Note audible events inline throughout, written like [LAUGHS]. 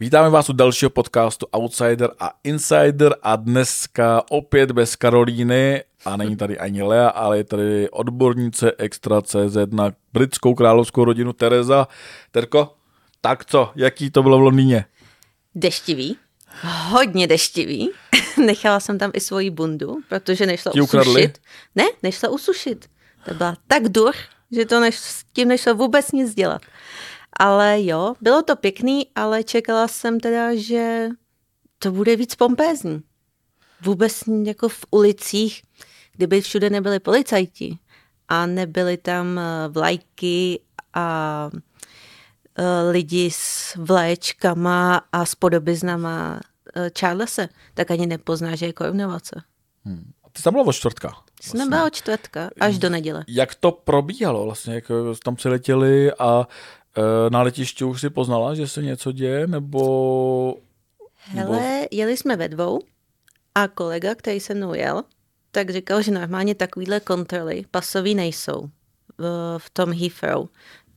Vítáme vás u dalšího podcastu Outsider a Insider a dneska opět bez Karolíny a není tady ani Lea, ale je tady odbornice Extra.cz na britskou královskou rodinu Tereza. Terko, tak co, jaký to bylo v Londýně? Deštivý, hodně deštivý. [LAUGHS] Nechala jsem tam i svoji bundu, protože nešla Ti ukradli? usušit. Ne, nešla usušit. To byla tak dur, že to neš, s tím nešlo vůbec nic dělat. Ale jo, bylo to pěkný, ale čekala jsem teda, že to bude víc pompézní. Vůbec jako v ulicích, kdyby všude nebyli policajti a nebyly tam eh, vlajky a eh, lidi s vlaječkama a s podobiznama eh, Charlese, tak ani nepozná, že je korunovace. A Ty tam byla od čtvrtka. Jsme byla od čtvrtka až do neděle. Jak to probíhalo vlastně, jak tam přiletěli a na letišti už si poznala, že se něco děje, nebo... Hele, jeli jsme ve dvou a kolega, který se mnou jel, tak říkal, že normálně takovýhle kontroly pasový nejsou v, v tom Heathrow.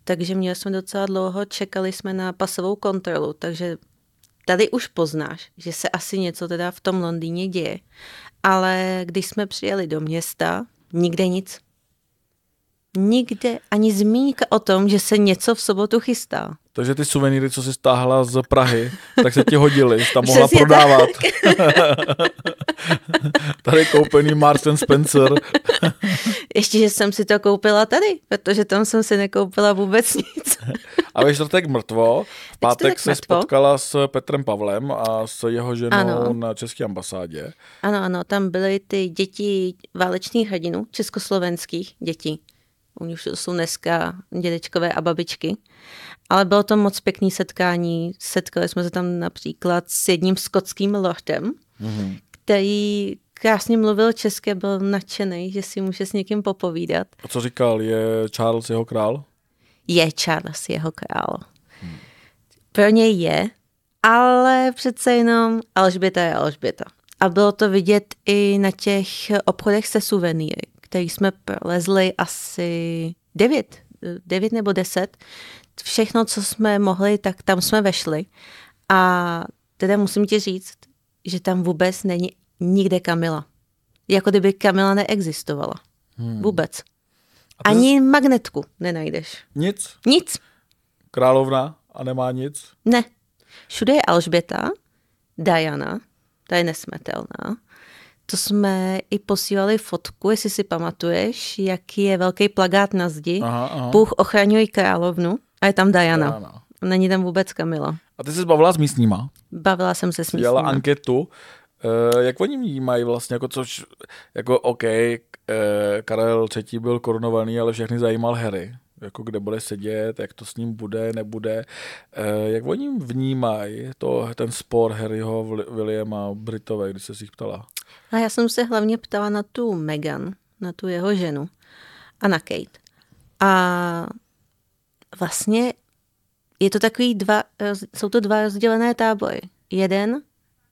Takže měli jsme docela dlouho, čekali jsme na pasovou kontrolu, takže tady už poznáš, že se asi něco teda v tom Londýně děje. Ale když jsme přijeli do města, nikde nic. Nikde ani zmínka o tom, že se něco v sobotu chystá. Takže ty suvenýry, co jsi stáhla z Prahy, tak se ti hodily, jsi tam mohla Přesně prodávat. [LAUGHS] Tady koupený Marks and Spencer. [LAUGHS] Ještě, že jsem si to koupila tady, protože tam jsem si nekoupila vůbec nic. A ve čtvrtek mrtvo. V pátek se mrtvo. spotkala s Petrem Pavlem a s jeho ženou Ano. na české ambasádě. Ano, ano, tam byly ty děti válečných hrdinů, československých dětí. Oni už jsou dneska dědečkové a babičky. Ale bylo to moc pěkný setkání. Setkali jsme se tam například s jedním skotským lordem, Mhm. který krásně mluvil česky, byl nadšený, že si může s někým popovídat. A co říkal, je Charles jeho král? Je Charles jeho král. Pro něj je, ale přece jenom Alžběta je Alžběta. A bylo to vidět i na těch obchodech se suvenýry, který jsme prolezli asi devět, devět nebo deset. Všechno, co jsme mohli, tak tam jsme vešli. A teda musím ti říct, že tam vůbec není nikde Kamila. Jako kdyby Kamila neexistovala. Hmm. Vůbec. A Ani magnetku nenajdeš. Nic? Nic. Královna a nemá nic? Ne. Všude je Alžběta, Diana, ta je nesmetelná. To jsme i posílali fotku, jestli si pamatuješ, jaký je velký plagát na zdi. Aha, aha. Bůh ochraňuj královnu a je tam Diana. Diana. Není tam vůbec Kamila. A ty jsi se bavila s místníma? Bavila jsem se s Dělala místníma. anketu. Eh, jak oni vnímají vlastně, jako což, jako OK, eh, Karel III. byl korunovaný, ale všechny zajímal Harry. Jako kde bude sedět, jak to s ním bude, nebude. Eh, jak oni vnímají to, ten spor Harryho, Wil- Williama, Britové, když se jich ptala? A já jsem se hlavně ptala na tu Megan, na tu jeho ženu a na Kate. A vlastně je to takový dva, roz- jsou to dva rozdělené tábory. Jeden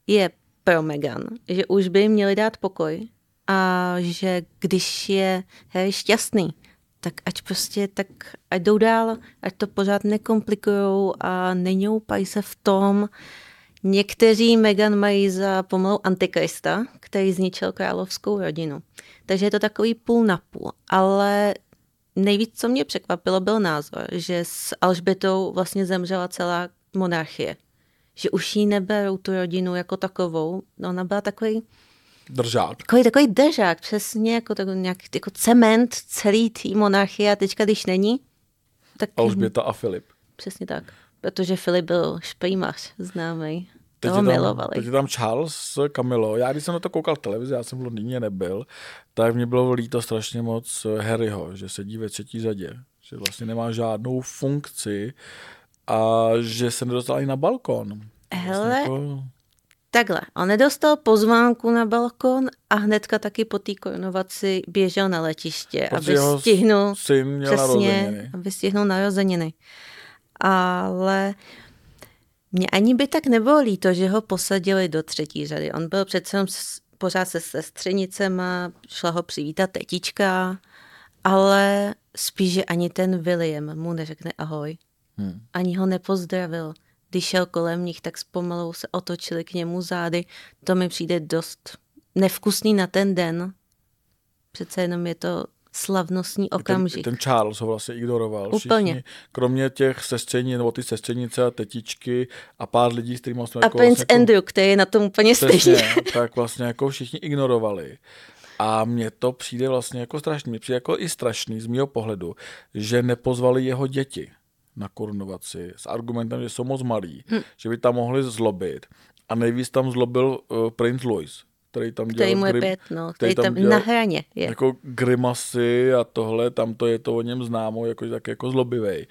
je pro Megan, že už by jim měli dát pokoj a že když je Harry šťastný, tak ať prostě, tak ať jdou dál, ať to pořád nekomplikujou a neňoupají se v tom. Někteří Meghan mají za pomalu antikrista, který zničil královskou rodinu. Takže je to takový půl na půl. Ale nejvíc, co mě překvapilo, byl názor, že s Alžbětou vlastně zemřela celá monarchie. Že už jí neberou tu rodinu jako takovou. No, Ona byla takový, Držák. takový, takový držák, přesně jako, tak, nějak, jako cement celý té monarchie a teďka, když není, tak Alžběta a Filip. přesně tak. Protože Filip byl šprýmař známý. Teď Toho je, tam, milovali. teď je tam Charles s Camilo. Já když jsem na to koukal v televizi, já jsem v Londýně nebyl, tak mě bylo líto strašně moc Harryho, že sedí ve třetí řadě, že vlastně nemá žádnou funkci a že se nedostal ani na balkon. Hele, jako, Takhle, on nedostal pozvánku na balkon a hnedka taky po té korunovaci běžel na letiště, Protože aby stihnul, syn měl narozeniny. aby stihnul narozeniny. Ale mě ani by tak nebylo líto, že ho posadili do třetí řady. On byl přece jenom pořád se sestřenicema, šla ho přivítat tetička, ale spíš, že ani ten William mu neřekne ahoj. Hmm. Ani ho nepozdravil. Když šel kolem nich, tak pomalu se otočili k němu zády. To mi přijde dost nevkusný na ten den. Přece jenom je to slavnostní okamžik. Ten, ten Charles ho vlastně ignoroval. Úplně. Všichni, kromě těch sestření, nebo ty sestřenice a tetičky a pár lidí, s kterými jsme A jako, princ vlastně jako, Andrew, který je na tom úplně stejně. tak vlastně jako všichni ignorovali. A mně to přijde vlastně jako strašný. Mně přijde jako i strašný z mého pohledu, že nepozvali jeho děti na korunovaci s argumentem, že jsou moc malí, hm. že by tam mohli zlobit. A nejvíc tam zlobil uh, princ Louis, který tam Který dělal mu je grim, pět, no, který tam dělal na hraně je. jako grimasy a tohle, tam to je to o něm známo, jako, tak jako zlobivej.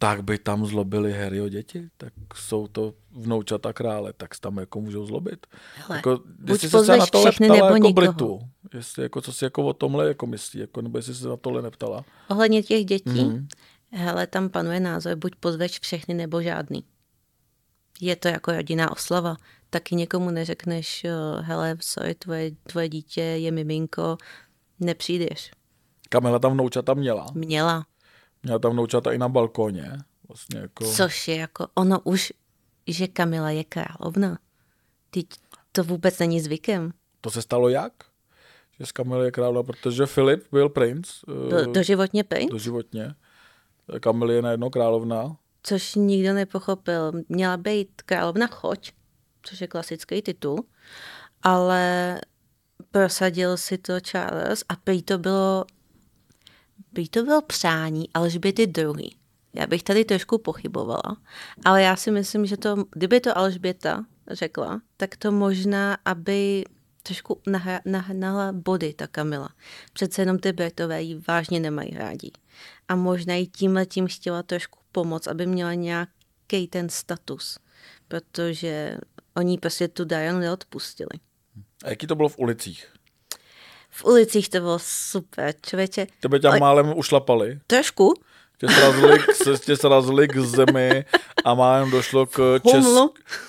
Tak by tam zlobili Harryho děti, tak jsou to vnoučata krále, tak tam jako můžou zlobit. Hele, jako, buď se na tohle všechny, ptala nebo jako nikoho. Britu, jestli, jako, co si jako o tomhle jako myslí, jako, nebo jestli se na tohle neptala. Ohledně těch dětí, Mhm. Hele, tam panuje názor, buď pozveš všechny, nebo žádný. Je to jako rodinná oslava. Taky někomu neřekneš, hele, sorry, tvoje, tvoje dítě je miminko, nepřijdeš. Kamila tam vnoučata měla. Měla. Měla tam vnoučata i na balkóně. Vlastně jako, Což je jako, ono už, že Kamila je královna. Teď to vůbec není zvykem. To se stalo jak? Že z Kamily je královna, protože Filip byl princ. Do, eh, doživotně princ, doživotně. Kamily je najednou královna. což nikdo nepochopil. Měla být královna choď, což je klasický titul, ale prosadil si to Charles a prý to bylo, prý to bylo přání Alžběty druhý. Já bych tady trošku pochybovala, ale já si myslím, že to, kdyby to Alžběta řekla, tak to možná, aby trošku nahra- nahnala body ta Kamila. Přece jenom ty Britové ji vážně nemají rádi. A možná jí tímhle tím chtěla trošku pomoct, aby měla nějaký ten status. Protože oni prostě tu Dianu neodpustili. A jaký to bylo v ulicích? V ulicích to bylo super, člověče. Tebe tě málem ušlapali. Trošku, Tě srazili, k- se- tě srazili k zemi a málem došlo k česk,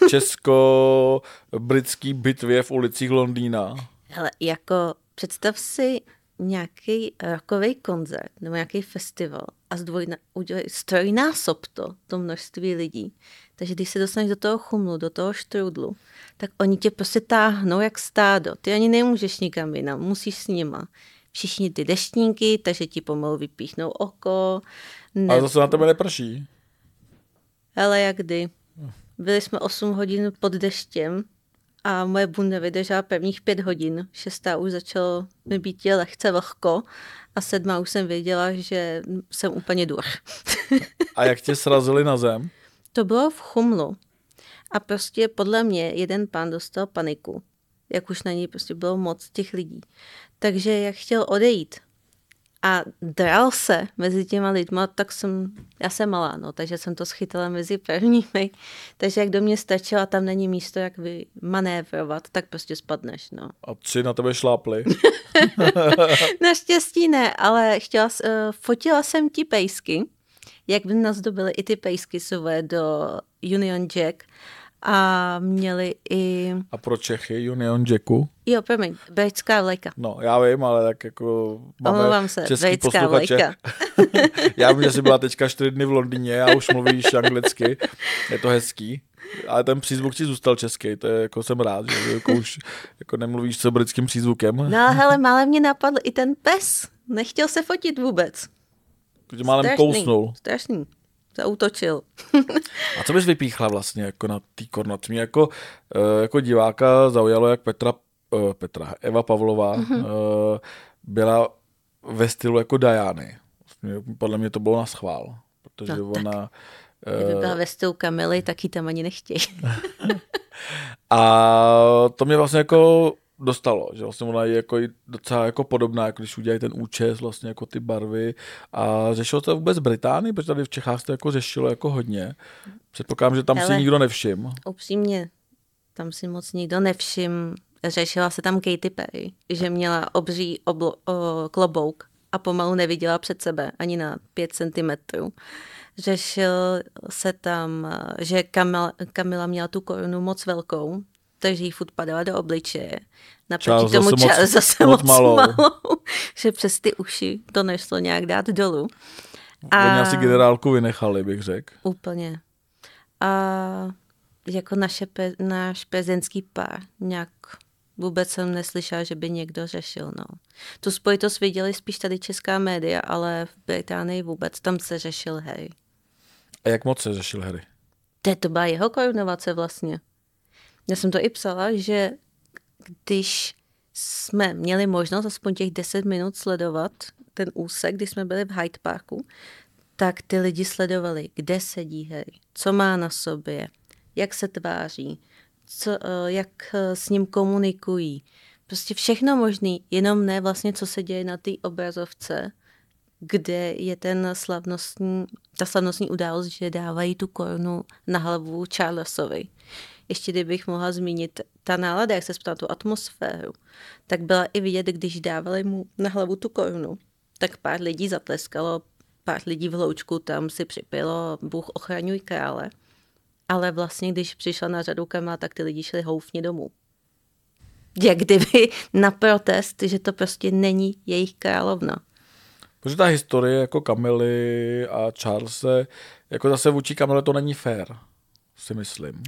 česko-britský bitvě v ulicích Londýna. hele, jako představ si nějaký rokový koncert nebo nějaký festival a zdvojna, udělej, strojnásob to, to množství lidí. Takže když se dostaneš do toho chumlu, do toho štrudlu, tak oni tě prostě táhnou jak stádo. Ty ani nemůžeš nikam jinam, musíš s nima. Všichni ty deštníky, takže ti pomalu vypíchnou oko. Ne, Ale zase na tebe neprší. ale jak kdy. Byli jsme 8 hodin pod deštěm a moje bunda vydržela prvních 5 hodin. Šestá už začalo mi být je lehce vlhko a sedma už jsem věděla, že jsem úplně dur. [LAUGHS] A jak tě srazili na zem? to bylo v chumlu. A prostě podle mě jeden pán dostal paniku. Jak už na něj prostě bylo moc těch lidí. Takže jak chtěl odejít a dral se mezi těma lidma, tak jsem, já jsem malá, no, takže jsem to schytala mezi prvními. [LAUGHS] Takže jak do mě stačila, tam není místo, jak vy manévrovat, tak prostě spadneš, no. A tři na tebe šlápli. [LAUGHS] Naštěstí ne, ale chtěla, eh, fotila jsem ti pejsky, jak by nazdobily i ty pejsky sové do Union Jack a měli i, A pro Čechy Union Jacku? jo, promiň, britská vlajka. No, já vím, ale tak jako máme Omlouvám se, český posluchače. vlajka. [LAUGHS] já vím, že jsi byla teďka čtyři dny v Londýně a už mluvíš anglicky. Je to hezký. Ale ten přízvuk ti zůstal český, to je, jako jsem rád, že jako už jako nemluvíš se britským přízvukem. No ale hele, málem mě napadl i ten pes. Nechtěl se fotit vůbec. Tě málem Strašný, kousnul. Strašný. Zautočil. [LAUGHS] A co bys vypíchla vlastně jako na té kornoci? Mě jako, eh, jako diváka zaujalo, jak Petra, eh, Petra Eva Pavlová Mhm. mm-hmm. byla ve stylu jako Diany. Vlastně Podle mě to bylo na schvál, protože No, tak. ona... Kdyby byla ve stylu Kamily, tak ji tam ani nechtějí. [LAUGHS] A to mě vlastně jako dostalo, že vlastně ona je jako docela jako podobná, jako když udělají ten účes, vlastně jako ty barvy a řešilo to vůbec v Británii, protože tady v Čechách to jako řešilo jako hodně. Předpokládám, že tam si Hele. nikdo nevšiml. Upřímně, tam si moc nikdo nevšim. Řešila se tam Katy Perry, že měla obří oblo, o, klobouk a pomalu neviděla před sebe ani na pět centimetrů. Řešil se tam, že Kamila, Kamila měla tu korunu moc velkou, takže jí furt padala do obličeje. Naproti Charles tomu zase moc- Charles zase moc moc, malou. malou. [LAUGHS] že přes ty uši to nešlo nějak dát dolů. A... Oni asi generálku vynechali, bych řekl. Úplně. a jako naše, pe, náš prezidentský pár nějak vůbec jsem neslyšela, že by někdo řešil. No. Tu spojitost viděli spíš tady česká média, ale v Británii vůbec tam se řešil Harry. A jak moc se řešil Harry? To, to byla jeho korunovace vlastně. Já jsem to i psala, že když jsme měli možnost aspoň těch 10 minut sledovat ten úsek, když jsme byli v Hyde Parku, tak ty lidi sledovali, kde sedí Harry, co má na sobě, jak se tváří, co, eh, jak eh, s ním komunikují. Prostě všechno možný, jenom ne vlastně, co se děje na té obrazovce, kde je ten slavnostní, ta slavnostní událost, že dávají tu korunu na hlavu Charlesovi. Ještě kdybych mohla zmínit, ta nálada, jak se ptal tu atmosféru, tak byla i vidět, když dávali mu na hlavu tu korunu, tak pár lidí zatleskalo, pár lidí v hloučku tam si připilo Bůh ochraňuj krále. Ale vlastně, když přišla na řadu Kamala, tak ty lidi šli houfně domů. Jak kdyby na protest, že to prostě není jejich královna. Protože ta historie jako Kamily a Charlese, jako zase vůči Kamile to není fér, si myslím.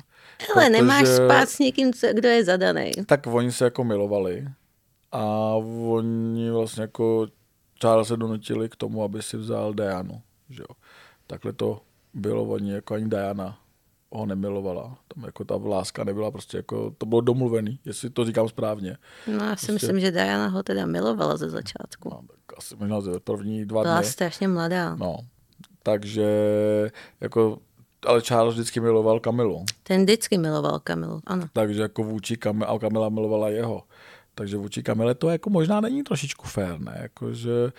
Ale Protože... nemáš spát s někým, kdo je zadaný. Tak oni se jako milovali a oni vlastně jako Charles se donutili k tomu, aby si vzal Dianu. Že jo. Takhle to bylo, oni jako ani Diana ho nemilovala. Tam jako ta láska nebyla prostě jako, to bylo domluvený, jestli to říkám správně. No já si prostě... myslím, že Diana ho teda milovala ze začátku. No, tak asi možná ze první dva Byla dny. strašně mladá. No, takže jako ale Charles vždycky miloval Kamilu. Ten vždycky miloval Kamilu, ano. Takže jako vůči Kamil, a Kamila milovala jeho. Takže vůči Kamile to jako možná není trošičku fér, ne? Jako, že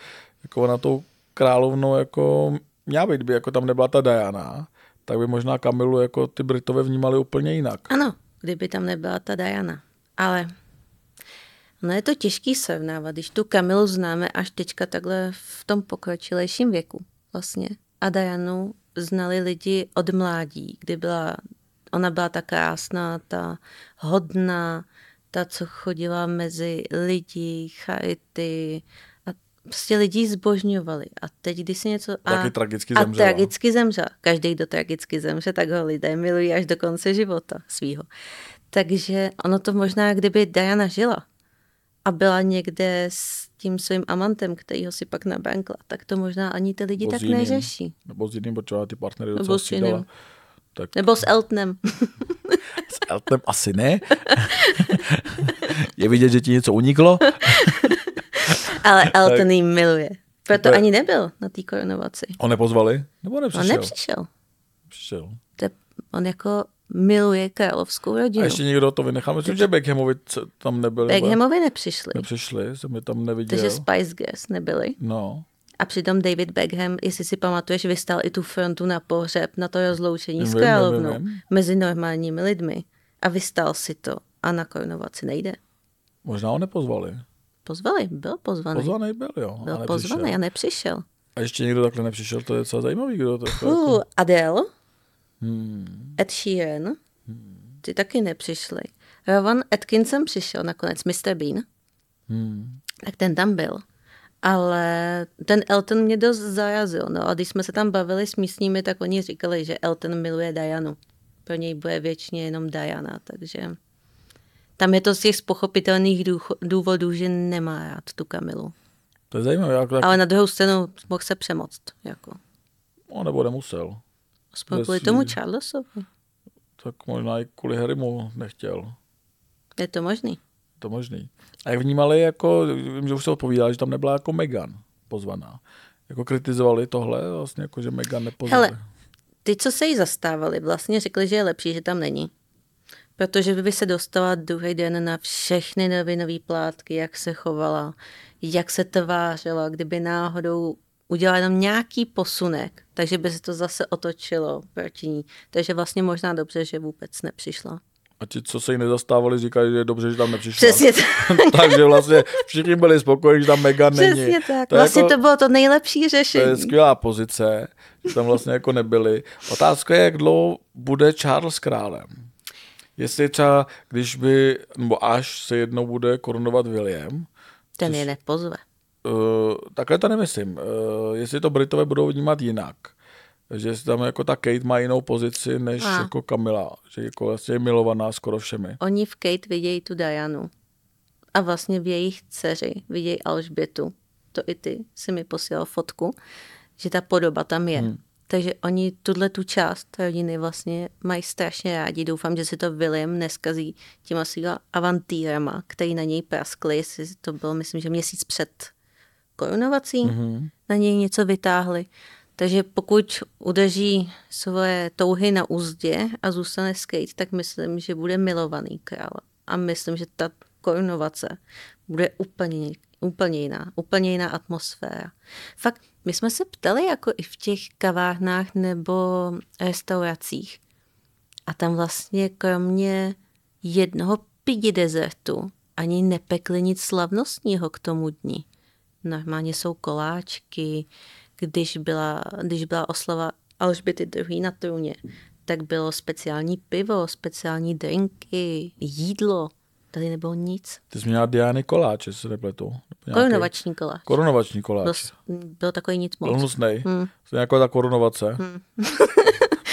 jako ona tou královnou jako měla být, by jako tam nebyla ta Diana, tak by možná Kamilu jako ty Britové vnímali úplně jinak. Ano, kdyby tam nebyla ta Diana. Ale no je to těžký srovnávat, když tu Kamilu známe až teďka takhle v tom pokročilejším věku vlastně. A Dianu znali lidi od mládí, kdy byla, ona byla ta krásná, ta hodná, ta, co chodila mezi lidi, charity, a prostě lidi zbožňovali. A teď, když si něco... A, Taky tragicky zemřela. A tragicky zemřela. Každý, kdo tragicky zemře, tak ho lidé milují až do konce života svýho. Takže ono to možná, kdyby Diana žila a byla někde s tím svým amantem, který ho si pak nabankla, tak to možná ani ty lidi nebo tak jiným, neřeší. Nebo s jiným, protože ty partnery docela s jiným. Tak... Nebo s Eltnem. [LAUGHS] s Eltnem asi ne. [LAUGHS] je vidět, že ti něco uniklo. [LAUGHS] Ale Elton jí miluje. Proto to... ani nebyl na té korunovaci. On nepozvali? Nebo nepřišel? On nepřišel. Přišel. To, on jako miluje královskou rodinu. A ještě někdo to vynechal? Myslím, že Beckhamovi tam nebyli. Beckhamovi nepřišli. Nepřišli, jsem je tam neviděl. Takže Spice Girls nebyli. No. A přitom David Beckham, jestli si pamatuješ, vystal i tu frontu na pohřeb, na to rozloučení s královnou mezi normálními lidmi. A vystal si to. A na korunovaci nejde. Možná ho nepozvali. Pozvali, byl pozvaný. Pozvaný byl, jo. Byl a pozvaný a nepřišel. A ještě někdo takhle nepřišel, to je docela zajímavý, kdo to uh, jako... Adele, hmm. Ed Sheeran, hmm. ty taky nepřišli. Rowan Atkinson přišel nakonec, Mr. Bean. Hmm. Tak ten tam byl. Ale ten Elton mě dost zarazil. No a když jsme se tam bavili s místními, tak oni říkali, že Elton miluje Dianu. Pro něj bude věčně jenom Diana, takže tam je to z těch pochopitelných důvodů, že nemá rád tu Kamilu. To je zajímavé. Jako tak... Ale na druhou stranu mohl se přemoct. Jako. No, nebo nemusel. Aspoň kvůli tomu Charlesovi. Tak možná i kvůli Harrymu nechtěl. Je to možný. To možný. A jak vnímali, jako, vím, že už se odpovídala, že tam nebyla jako Megan pozvaná. Jako kritizovali tohle, vlastně jako, že Megan nepozvali. Hele, ty, co se jí zastávali, vlastně řekli, že je lepší, že tam není protože by se dostala druhý den na všechny novinové plátky, jak se chovala, jak se tvářila, kdyby náhodou udělala jenom nějaký posunek, takže by se to zase otočilo proti ní. Takže vlastně možná dobře, že vůbec nepřišla. A ti, co se jí nezastávali, říkají, že je dobře, že tam nepřišla. Přesně [LAUGHS] tak. Takže vlastně všichni byli spokojeni, že tam Megan není. Přesně tak. To vlastně jako, to bylo to nejlepší řešení. To je skvělá pozice, že tam vlastně jako nebyli. Otázka je, jak dlouho bude Charles králem jestli třeba, když by, nebo až se jednou bude korunovat William. Ten je nepozve. Uh, takhle to nemyslím. Uh, jestli to Britové budou vnímat jinak. že tam jako ta Kate má jinou pozici než A. jako Kamila, že jako vlastně je milovaná skoro všemi. Oni v Kate vidějí tu Dianu. A vlastně v jejich dceři vidějí Alžbětu. To i ty si mi posílal fotku, že ta podoba tam je. Hmm. Takže oni tuhle tu část rodiny vlastně mají strašně rádi. Doufám, že si to William neskazí těma svýma avantýrama, který na něj praskli. Jestli to bylo, myslím, že měsíc před korunovací mm-hmm. na něj něco vytáhli. Takže pokud udrží svoje touhy na úzdě a zůstane skate, tak myslím, že bude milovaný král. A myslím, že ta korunovace bude úplně, úplně jiná, úplně jiná atmosféra. Fakt, my jsme se ptali jako i v těch kavárnách nebo restauracích. A tam vlastně kromě jednoho pidi dezertu ani nepekli nic slavnostního k tomu dni. Normálně jsou koláčky, když byla, když byla oslava Alžběty II. na trůně, tak bylo speciální pivo, speciální drinky, jídlo. Tady nebylo nic. Ty jsi měla Diany koláč, jestli se nepletu. Nějaký- Korunovační koláč. Korunovační Byl, koláč. byl takový nic Byl moc. hnusnej. Hmm. To je jako ta korunovace. Hmm.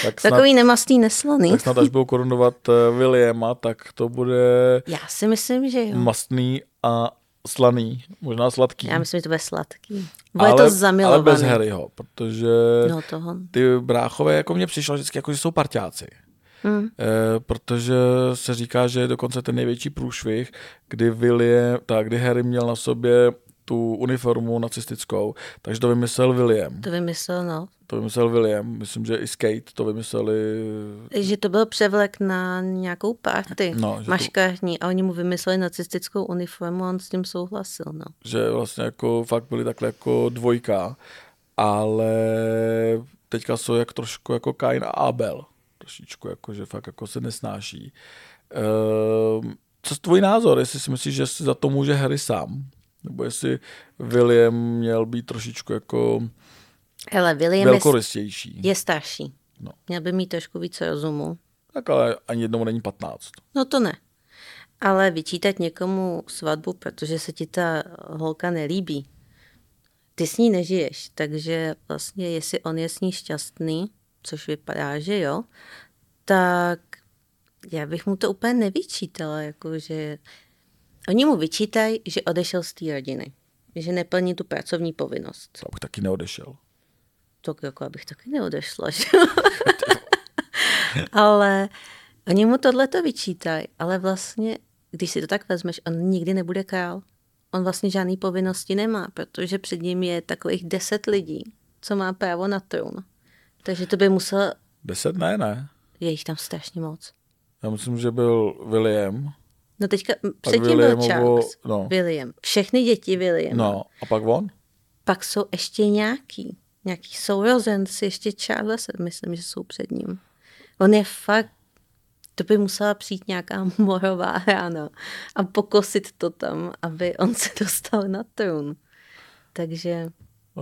tak, [LAUGHS] snad, Takový nemastný, neslaný. tak snad až budou korunovat eh, Williama, tak to bude Já si myslím, že jo. mastný a slaný. Možná sladký. Já myslím, že to bude sladký. Bude ale, to zamilovaný. ale bez Harryho, protože No toho. ty bráchové, jako mně přišlo vždycky, jako, že jsou parťáci. Hmm. E, protože se říká, že je dokonce ten největší průšvih, kdy William, tak, kdy Harry měl na sobě tu uniformu nacistickou, takže to vymyslel William. To vymyslel, no. To vymyslel William. Myslím, že i Skate to vymysleli. Že to byl převlek na nějakou party No, že to- maškarní a oni mu vymysleli nacistickou uniformu a on s tím souhlasil, no. že vlastně jako fakt byli takhle jako dvojka, ale teďka jsou jak trošku jako Kain a Abel. Trošičku jako, že fakt jako se nesnáší. Ehm, co je tvůj názor, jestli si myslíš, že si za to může Harry sám? Nebo jestli William měl být trošičku jako Hele, William je, velkorystější. je starší. No. Měl by mít trošku více rozumu. Tak ale ani jednomu není 15. No to ne. Ale vyčítat někomu svatbu, protože se ti ta holka nelíbí, ty s ní nežiješ, takže vlastně jestli on je s ní šťastný, což vypadá, že jo, tak já bych mu to úplně nevyčítala, jakože oni mu vyčítají, že odešel z té rodiny, že neplní tu pracovní povinnost. To bych taky neodešel. To jako abych taky neodešla, že? [LAUGHS] ale oni mu tohle to vyčítají, ale vlastně, když si to tak vezmeš, on nikdy nebude král. On vlastně žádný povinnosti nemá, protože před ním je takových deset lidí, co má právo na trůn. Takže to by musel, Deset ne, ne. je jich tam strašně moc. Já myslím, že byl William. No teďka, předtím byl Charles, no. William, všechny děti William. No, a pak on? Pak jsou ještě nějaký, nějaký sourozenci, ještě Charles, myslím, že jsou před ním. On je fakt, to by musela přijít nějaká [LAUGHS] morová rána a pokosit to tam, aby on se dostal na trůn. Takže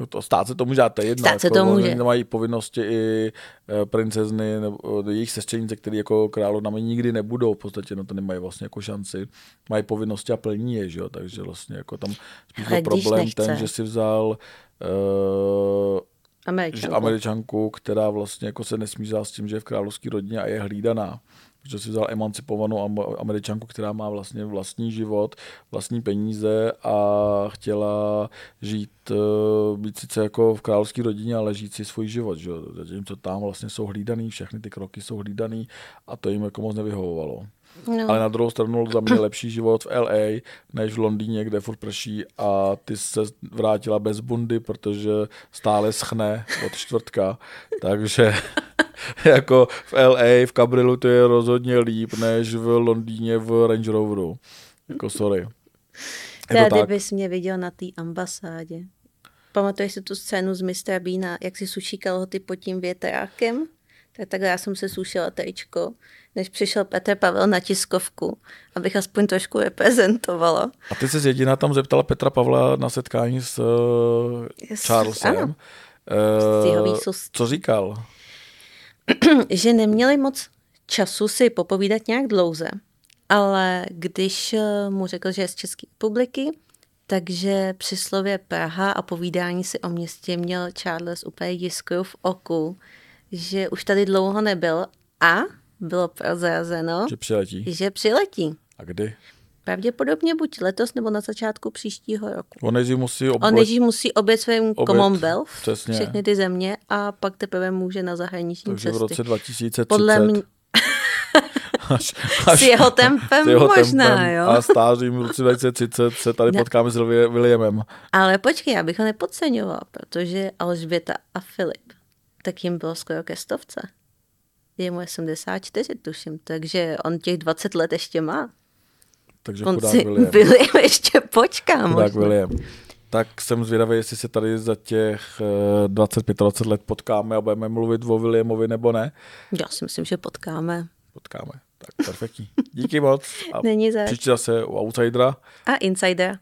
to stát se to může, to je jedno. Stát se jako, to oni může. Mají povinnosti i eh, princezny nebo eh, jejich sestřenice, které jako královnami nikdy nebudou, v podstatě no to nemají vlastně jako šanci. Mají povinnosti a plní je, že jo, takže vlastně jako tam spíš byl problém nechce. ten, že si vzal uh, že Američanku. američanku, která vlastně jako se nesmířila s tím, že je v královské rodině a je hlídaná. Že si vzal emancipovanou am- američanku, která má vlastně vlastní život, vlastní peníze a chtěla žít, eh, být sice jako v královské rodině, ale žít si svůj život. Že? Zatímco tam vlastně jsou hlídaný, všechny ty kroky jsou hlídaný a to jim jako moc nevyhovovalo. No. Ale na druhou stranu za mě lepší život v LA, než v Londýně, kde furt prší a ty se vrátila bez bundy, protože stále schne od čtvrtka. [LAUGHS] Takže [LAUGHS] jako v LA, v Cabrilu to je rozhodně líp, než v Londýně v Range Roveru. Jako sorry. Tady tak. bys mě viděl na té ambasádě. Pamatuješ si tu scénu z Mistra Bína, jak si suší kalhoty pod tím větrákem? Tak takhle já jsem se sušila tričko, než přišel Petr Pavel na tiskovku, abych aspoň trošku reprezentovala. A ty se jediná tam zeptala Petra Pavla na setkání s uh, Yes, Charlesem. ano. Eh, výsostí. co říkal? [CLEARS THROAT] že neměli moc času si popovídat nějak dlouze, ale když eh, mu řekl, že je z České republiky, takže při slově Praha a povídání si o městě měl Charles úplně jiskru v oku, že už tady dlouho nebyl a bylo prozrazeno, Že přiletí. že přiletí. A kdy? Pravděpodobně buď letos nebo na začátku příštího roku. On nejdřív musí On oblet... nejdřív musí obět svým Commonwealth, přesně. všechny ty země a pak teprve může na zahraniční Takže v cesty. roce 2030 Podle mě, [LAUGHS] až, [LAUGHS] s jeho tempem s jeho možná, tempem jo. a stářím v roce 2030 se tady Ne. potkáme s Willi- Williamem. Ale počkej, já bych ho nepodceňoval, protože Alžběta a Filip, tak jim bylo skoro ke stovce. Je mu 74, tuším, takže on těch 20 let ještě má. Takže si William. William ještě počká Chudák možná. William. Tak jsem zvědavý, jestli se tady za těch eh, 25-20 let potkáme a budeme mluvit o Williamovi nebo ne. Já si myslím, že potkáme. Potkáme. Tak perfektní. Díky moc. A [LAUGHS] Není zač. příště zase u Outsidera. A Insider.